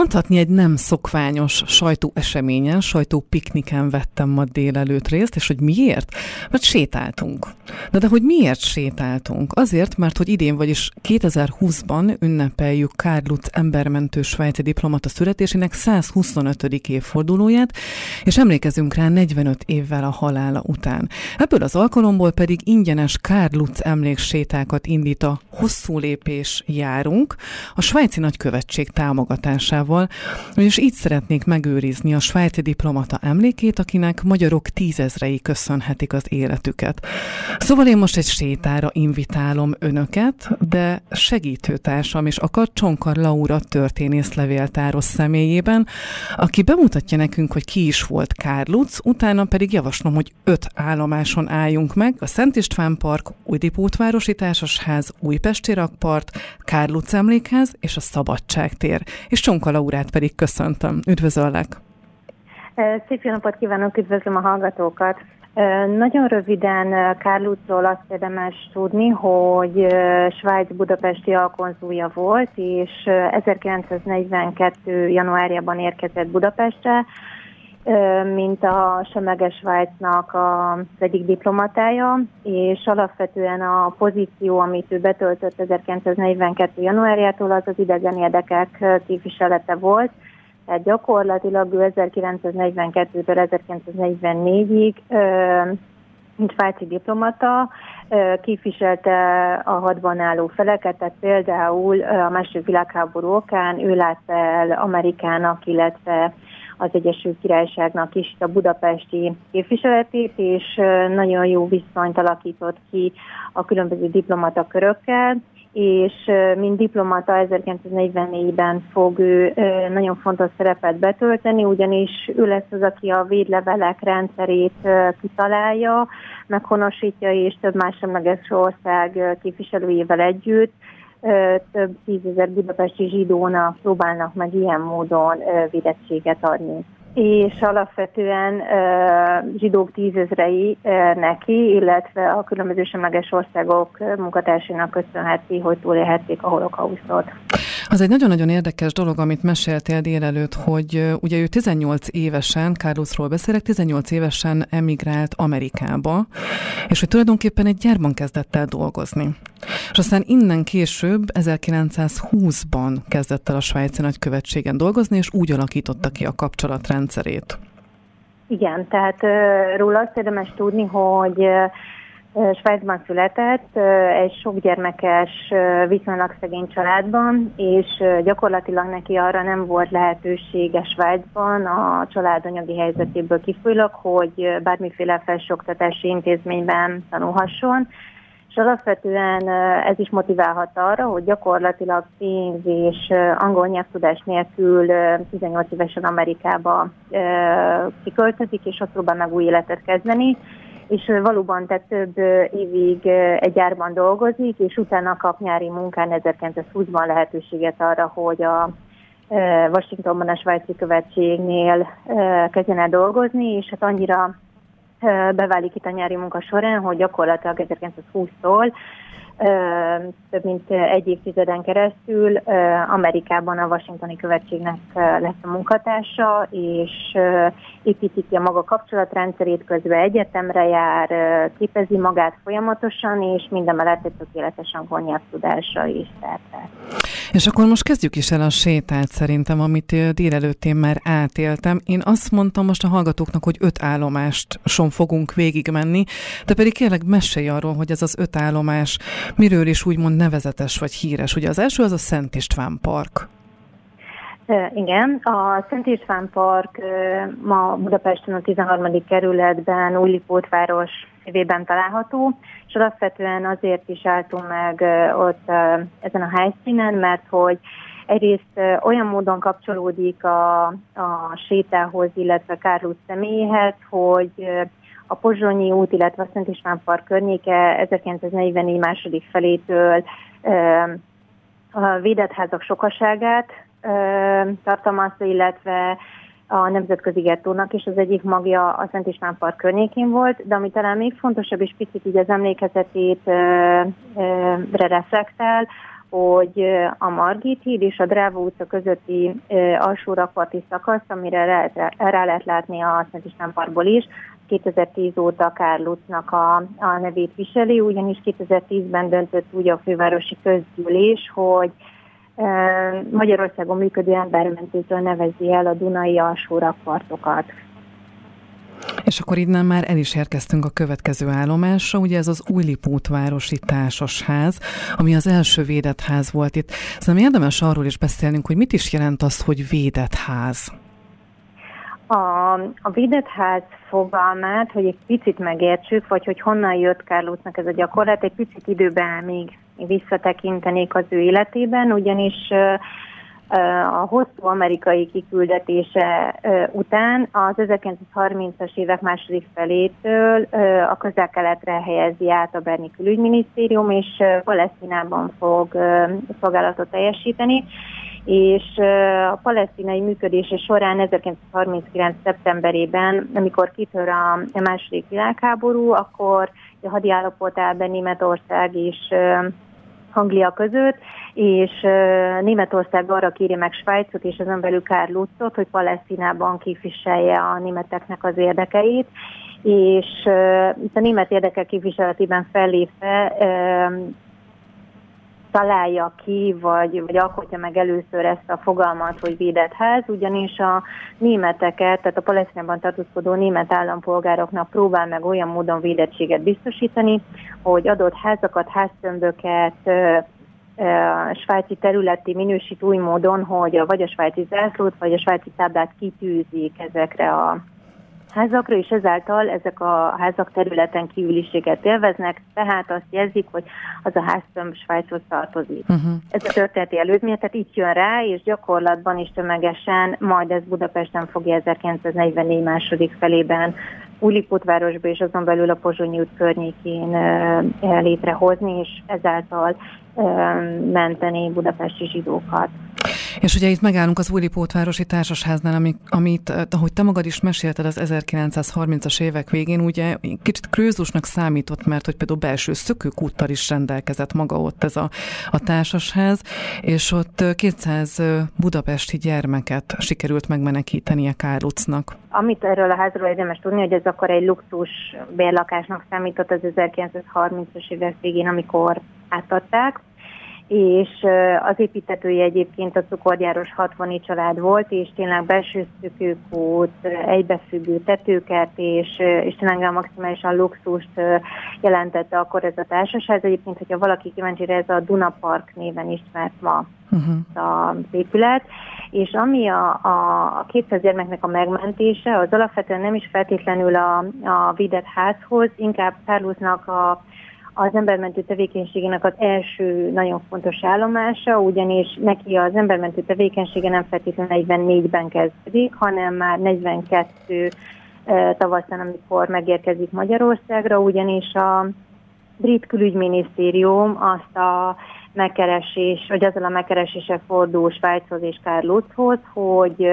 Mondhatni egy nem szokványos sajtóeseményen, sajtópikniken vettem ma délelőtt részt, és hogy miért? Mert sétáltunk. Na de hogy miért sétáltunk? Azért, mert hogy idén, vagyis 2020-ban ünnepeljük Karl Lutz embermentő svájci diplomata születésének 125. évfordulóját, és emlékezünk rá 45 évvel a halála után. Ebből az alkalomból pedig ingyenes Karl Lutz emléksétákat indít a Hosszú Lépés járunk, a svájci nagykövetség támogatásával Amerikával, és így szeretnék megőrizni a svájci diplomata emlékét, akinek magyarok tízezrei köszönhetik az életüket. Szóval én most egy sétára invitálom önöket, de segítőtársam is akar Csonkar Laura történész levéltáros személyében, aki bemutatja nekünk, hogy ki is volt Kárluc, utána pedig javaslom, hogy öt állomáson álljunk meg, a Szent István Park, Újdipótvárosi Társasház, Újpesti Rakpart, Kárluc emlékház és a Szabadságtér. És Csonkar Anka Laurát pedig köszöntöm. Üdvözöllek! Szép jó napot kívánok, üdvözlöm a hallgatókat! Nagyon röviden Kárlúcról azt érdemes tudni, hogy Svájc budapesti alkonzúja volt, és 1942. januárjában érkezett Budapestre, mint a Semleges Svájcnak az egyik diplomatája, és alapvetően a pozíció, amit ő betöltött 1942. januárjától, az az idegen érdekek képviselete volt. Tehát gyakorlatilag ő 1942-től 1944-ig mint svájci diplomata, képviselte a hadban álló feleket, tehát például a második világháború okán ő látta el Amerikának, illetve az Egyesült Királyságnak is a budapesti képviseletét, és nagyon jó viszonyt alakított ki a különböző diplomata körökkel, és mint diplomata 1944-ben fog ő nagyon fontos szerepet betölteni, ugyanis ő lesz az, aki a védlevelek rendszerét kitalálja, meghonosítja, és több más semleges ország képviselőjével együtt több tízezer budapesti zsidónak próbálnak meg ilyen módon védettséget adni és alapvetően zsidók tízezrei neki, illetve a különböző semleges országok munkatársainak köszönheti, hogy túlélhették a holokausztot. Az egy nagyon-nagyon érdekes dolog, amit meséltél délelőtt, hogy ugye ő 18 évesen, Carlosról beszélek, 18 évesen emigrált Amerikába, és hogy tulajdonképpen egy gyárban kezdett el dolgozni. És aztán innen később, 1920-ban kezdett el a svájci nagykövetségen dolgozni, és úgy alakította ki a kapcsolatrendszerét. Igen, tehát róla azt érdemes tudni, hogy Svájcban született, egy sokgyermekes, viszonylag szegény családban, és gyakorlatilag neki arra nem volt lehetősége Svájcban a család helyzetéből kifolyólag, hogy bármiféle felsőoktatási intézményben tanulhasson, és alapvetően ez is motiválhat arra, hogy gyakorlatilag pénz és angol nyelvtudás nélkül 18 évesen Amerikába kiköltözik, és ott próbál meg új életet kezdeni, és valóban tehát több évig egy gyárban dolgozik, és utána kap nyári munkán 1920-ban lehetőséget arra, hogy a Washingtonban a svájci követségnél kezdjen el dolgozni, és hát annyira beválik itt a nyári munka során, hogy gyakorlatilag 1920-tól több mint egy évtizeden keresztül Amerikában a Washingtoni Követségnek lesz a munkatársa, és építi ki a maga kapcsolatrendszerét, közben egyetemre jár, képezi magát folyamatosan, és mindemellett egy tökéletes angol nyelvtudása is. Tehát. És akkor most kezdjük is el a sétát szerintem, amit délelőtt én már átéltem. Én azt mondtam most a hallgatóknak, hogy öt állomást son fogunk végigmenni, de pedig kérlek mesélj arról, hogy ez az öt állomás miről is úgymond nevezetes vagy híres. Ugye az első az a Szent István Park. Igen, a Szent István Park ma Budapesten a 13. kerületben Újlipótváros évében található, és alapvetően azért is álltunk meg ott ezen a helyszínen, mert hogy egyrészt olyan módon kapcsolódik a, a sétához, illetve Kárlus személyhez, hogy a Pozsonyi út, illetve a Szent István Park környéke 1944 második felétől a védett házak sokaságát tartalmazta, illetve a Nemzetközi Gettónak is az egyik magja a Szent István Park környékén volt, de ami talán még fontosabb és picit így az emlékezetét reflektál, hogy a Margit híd és a Dráva utca közötti alsó rakparti szakasz, amire rá, rá lehet látni a Szent István Parkból is, 2010 óta Kárlucnak a, a nevét viseli, ugyanis 2010-ben döntött úgy a fővárosi közgyűlés, hogy Magyarországon működő embermentőtől nevezi el a Dunai alsó rakpartokat. És akkor innen már el is érkeztünk a következő állomásra, ugye ez az Újlipótvárosi Társasház, ami az első védett ház volt itt. Szóval érdemes arról is beszélnünk, hogy mit is jelent az, hogy védett ház. A, a védett ház fogalmát, hogy egy picit megértsük, vagy hogy honnan jött Kárlócnak ez a gyakorlat, egy picit időben még visszatekintenék az ő életében, ugyanis a hosszú amerikai kiküldetése után az 1930-as évek második felétől a közel-keletre helyezi át a Berni külügyminisztérium, és Palesztinában fog szolgálatot teljesíteni és a palesztinai működése során 1939. szeptemberében, amikor kitör a második világháború, akkor a hadiállapot áll be Németország és Anglia között, és Németország arra kéri meg Svájcot és azon belül Karl Lutzot, hogy Palesztinában képviselje a németeknek az érdekeit, és itt a német érdekek képviseletében fellépve találja ki, vagy, vagy alkotja meg először ezt a fogalmat, hogy védett ház, ugyanis a németeket, tehát a palesztinában tartózkodó német állampolgároknak próbál meg olyan módon védettséget biztosítani, hogy adott házakat, háztömböket, svájci területi minősít új módon, hogy vagy a svájci zászlót, vagy a svájci táblát kitűzik ezekre a házakra, és ezáltal ezek a házak területen kívüliséget élveznek, tehát azt jelzik, hogy az a háztömb Svájchoz tartozik. Uh-huh. Ez a történeti előzmény, tehát itt jön rá, és gyakorlatban is tömegesen, majd ez Budapesten fogja 1944 második felében Újlipótvárosba és azon belül a Pozsonyi út környékén létrehozni, és ezáltal menteni budapesti zsidókat. És ugye itt megállunk az Újlipótvárosi Társasháznál, ami, amit, eh, ahogy te magad is mesélted az 1930-as évek végén, ugye kicsit krőzusnak számított, mert hogy például belső szökőkúttal is rendelkezett maga ott ez a, a társasház, és ott 200 eh, eh, budapesti gyermeket sikerült megmenekíteni a Kárlucnak. Amit erről a házról érdemes tudni, hogy ez akkor egy luxus bérlakásnak számított az 1930-as évek végén, amikor átadták, és az építetője egyébként a cukorgyáros 60 család volt, és tényleg belső szökőkút, egybefüggő tetőket, és, és tényleg a maximálisan luxust jelentette akkor ez a társaság. Egyébként, hogyha valaki kíváncsi, ez a Duna Park néven ismert ma uh-huh. az épület, és ami a, a, a 200 gyermeknek a megmentése, az alapvetően nem is feltétlenül a, a védett házhoz, inkább Carlosnak a az embermentő tevékenységének az első nagyon fontos állomása, ugyanis neki az embermentő tevékenysége nem feltétlenül 44-ben kezdődik, hanem már 42 tavaszán, amikor megérkezik Magyarországra, ugyanis a brit külügyminisztérium azt a megkeresés, vagy azzal a megkereséssel fordul Svájchoz és Kárlutzhoz, hogy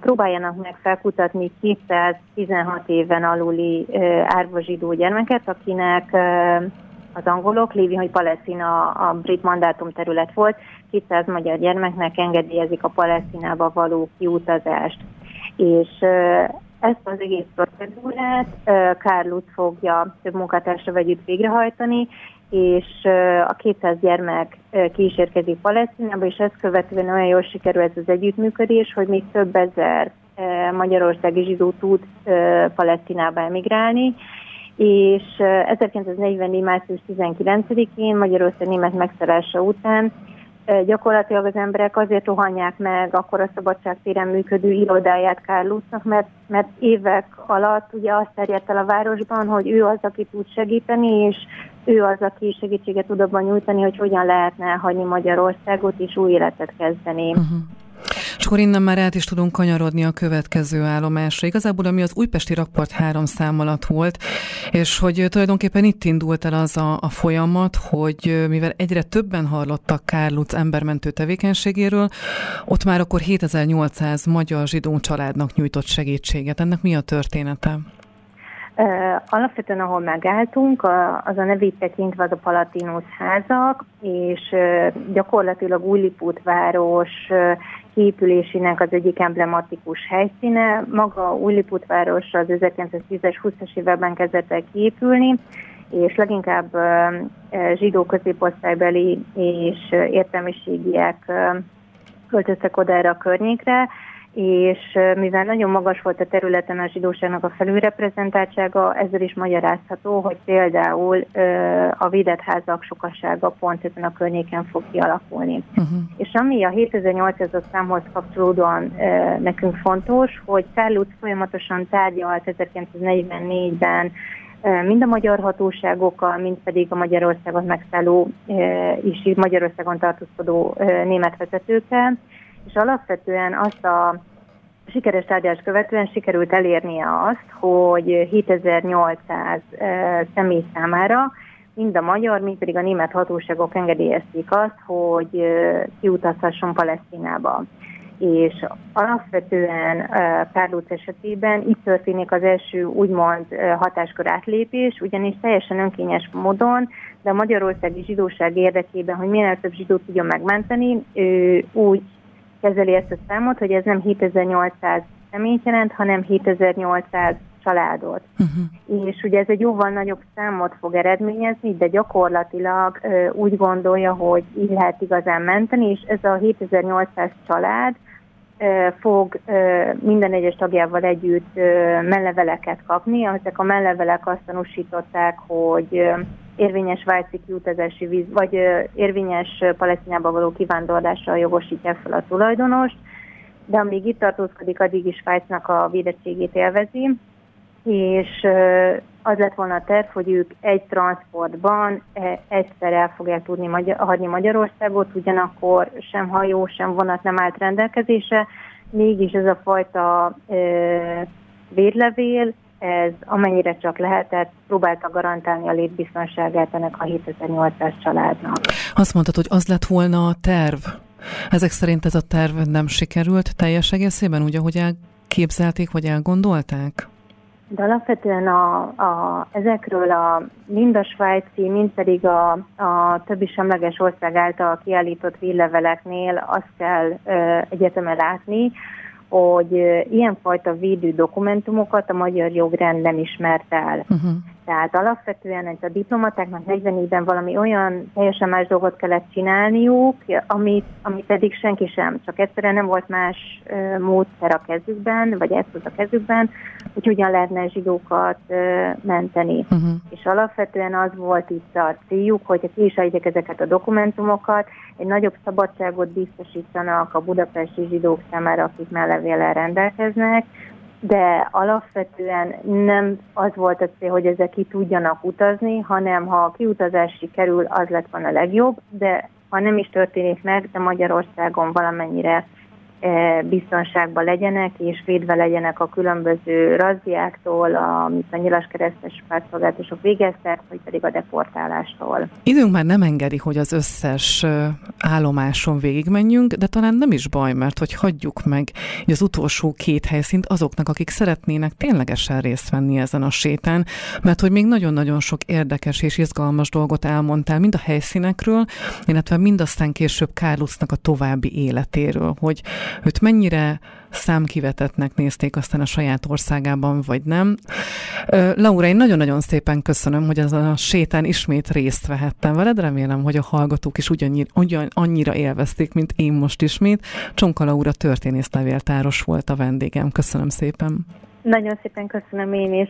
próbáljanak meg felkutatni 216 éven aluli árva zsidó gyermeket, akinek az angolok, lévén, hogy Palesztina a brit mandátum terület volt, 200 magyar gyermeknek engedélyezik a Palesztinába való kiutazást. És ezt az egész procedúrát Kárlut fogja több munkatársra vegyütt végrehajtani, és a 200 gyermek ki is Palesztinába, és ezt követően olyan jól sikerül ez az együttműködés, hogy még több ezer magyarországi zsidó tud Palesztinába emigrálni, és 1944. március 19-én Magyarország német megszerása után gyakorlatilag az emberek azért rohanják meg akkor a szabadságtéren működő irodáját Kárlusznak, mert, mert évek alatt ugye azt terjedt el a városban, hogy ő az, aki tud segíteni, és ő az, aki segítséget tud abban nyújtani, hogy hogyan lehetne hagyni Magyarországot és új életet kezdeni. Uh-huh. És akkor innen már át is tudunk kanyarodni a következő állomásra. Igazából, ami az újpesti rakpart három szám alatt volt, és hogy tulajdonképpen itt indult el az a, a folyamat, hogy mivel egyre többen hallottak Kárluc embermentő tevékenységéről, ott már akkor 7800 magyar zsidó családnak nyújtott segítséget. Ennek mi a története? Alapvetően, ahol megálltunk, az a nevét tekintve az a Palatinus házak, és gyakorlatilag Újlipút város kiépülésének az egyik emblematikus helyszíne. Maga Újlipút város az 1910-es, 20-as években kezdett el kiépülni, és leginkább zsidó középosztálybeli és értelmiségiek költöztek oda erre a környékre, és mivel nagyon magas volt a területen a zsidóságnak a felülreprezentáltsága, ezzel is magyarázható, hogy például a védett házak sokasága pont ezen a környéken fog kialakulni. Uh-huh. És ami a 7800-as számhoz kapcsolódóan nekünk fontos, hogy Kárlúc folyamatosan tárgyalt 1944-ben mind a magyar hatóságokkal, mind pedig a Magyarországon megszálló és Magyarországon tartózkodó német vezetőkkel, és alapvetően azt a sikeres tárgyalás követően sikerült elérnie azt, hogy 7800 személy számára mind a magyar, mind pedig a német hatóságok engedélyezték azt, hogy kiutazhasson Palesztinába. És alapvetően Kárlóc esetében itt történik az első úgymond hatáskör átlépés, ugyanis teljesen önkényes módon, de a magyarországi zsidóság érdekében, hogy minél több zsidót tudjon megmenteni, ő úgy kezeli ezt a számot, hogy ez nem 7800 személyt jelent, hanem 7800 családot. Uh-huh. És ugye ez egy jóval nagyobb számot fog eredményezni, de gyakorlatilag ö, úgy gondolja, hogy így lehet igazán menteni, és ez a 7800 család ö, fog ö, minden egyes tagjával együtt ö, melleveleket kapni. Ezek a mellevelek azt tanúsították, hogy ö, érvényes svájci kiutazási víz, vagy érvényes Palesztinába való kivándorlásra jogosítják fel a tulajdonost, de amíg itt tartózkodik, addig is Svájcnak a védettségét élvezi és az lett volna a terv, hogy ők egy transportban e, egyszer el fogják tudni magyar, hagyni Magyarországot, ugyanakkor sem hajó, sem vonat nem állt rendelkezésre, mégis ez a fajta védlevél, ez amennyire csak lehetett, próbálta garantálni a létbiztonságát ennek a 7800 családnak. Azt mondtad, hogy az lett volna a terv. Ezek szerint ez a terv nem sikerült teljes egészében, úgy, ahogy elképzelték, vagy elgondolták? De alapvetően a, a, ezekről a mind a svájci, mind pedig a, a többi semleges ország által kiállított vízleveleknél azt kell ö, egyetemen látni, hogy ilyenfajta védő dokumentumokat a magyar jogrend nem ismert el. Uh-huh. Tehát alapvetően ez a diplomatáknak 44-ben valami olyan teljesen más dolgot kellett csinálniuk, amit, amit pedig senki sem, csak egyszerűen nem volt más uh, módszer a kezükben, vagy eszköz a kezükben, hogy hogyan lehetne zsidókat uh, menteni. Uh-huh. És alapvetően az volt itt a céljuk, hogy ki is ezeket a dokumentumokat, egy nagyobb szabadságot biztosítanak a budapesti zsidók számára, akik mellevéllel rendelkeznek, de alapvetően nem az volt a cél, hogy ezek ki tudjanak utazni, hanem ha a kiutazás sikerül, az lett volna a legjobb, de ha nem is történik meg, de Magyarországon valamennyire biztonságban legyenek, és védve legyenek a különböző razziáktól, amit a nyilas keresztes pártszolgálatok végeztek, vagy pedig a deportálástól. Időnk már nem engedi, hogy az összes állomáson végigmenjünk, de talán nem is baj, mert hogy hagyjuk meg az utolsó két helyszínt azoknak, akik szeretnének ténylegesen részt venni ezen a sétán, mert hogy még nagyon-nagyon sok érdekes és izgalmas dolgot elmondtál, mind a helyszínekről, illetve mind aztán később Kárlusznak a további életéről, hogy őt mennyire számkivetetnek nézték aztán a saját országában, vagy nem. Laura, én nagyon-nagyon szépen köszönöm, hogy ezen a sétán ismét részt vehettem veled. Remélem, hogy a hallgatók is ugyannyira, ugyan, annyira élvezték, mint én most ismét. Csonka Laura történész levéltáros volt a vendégem. Köszönöm szépen. Nagyon szépen köszönöm én is.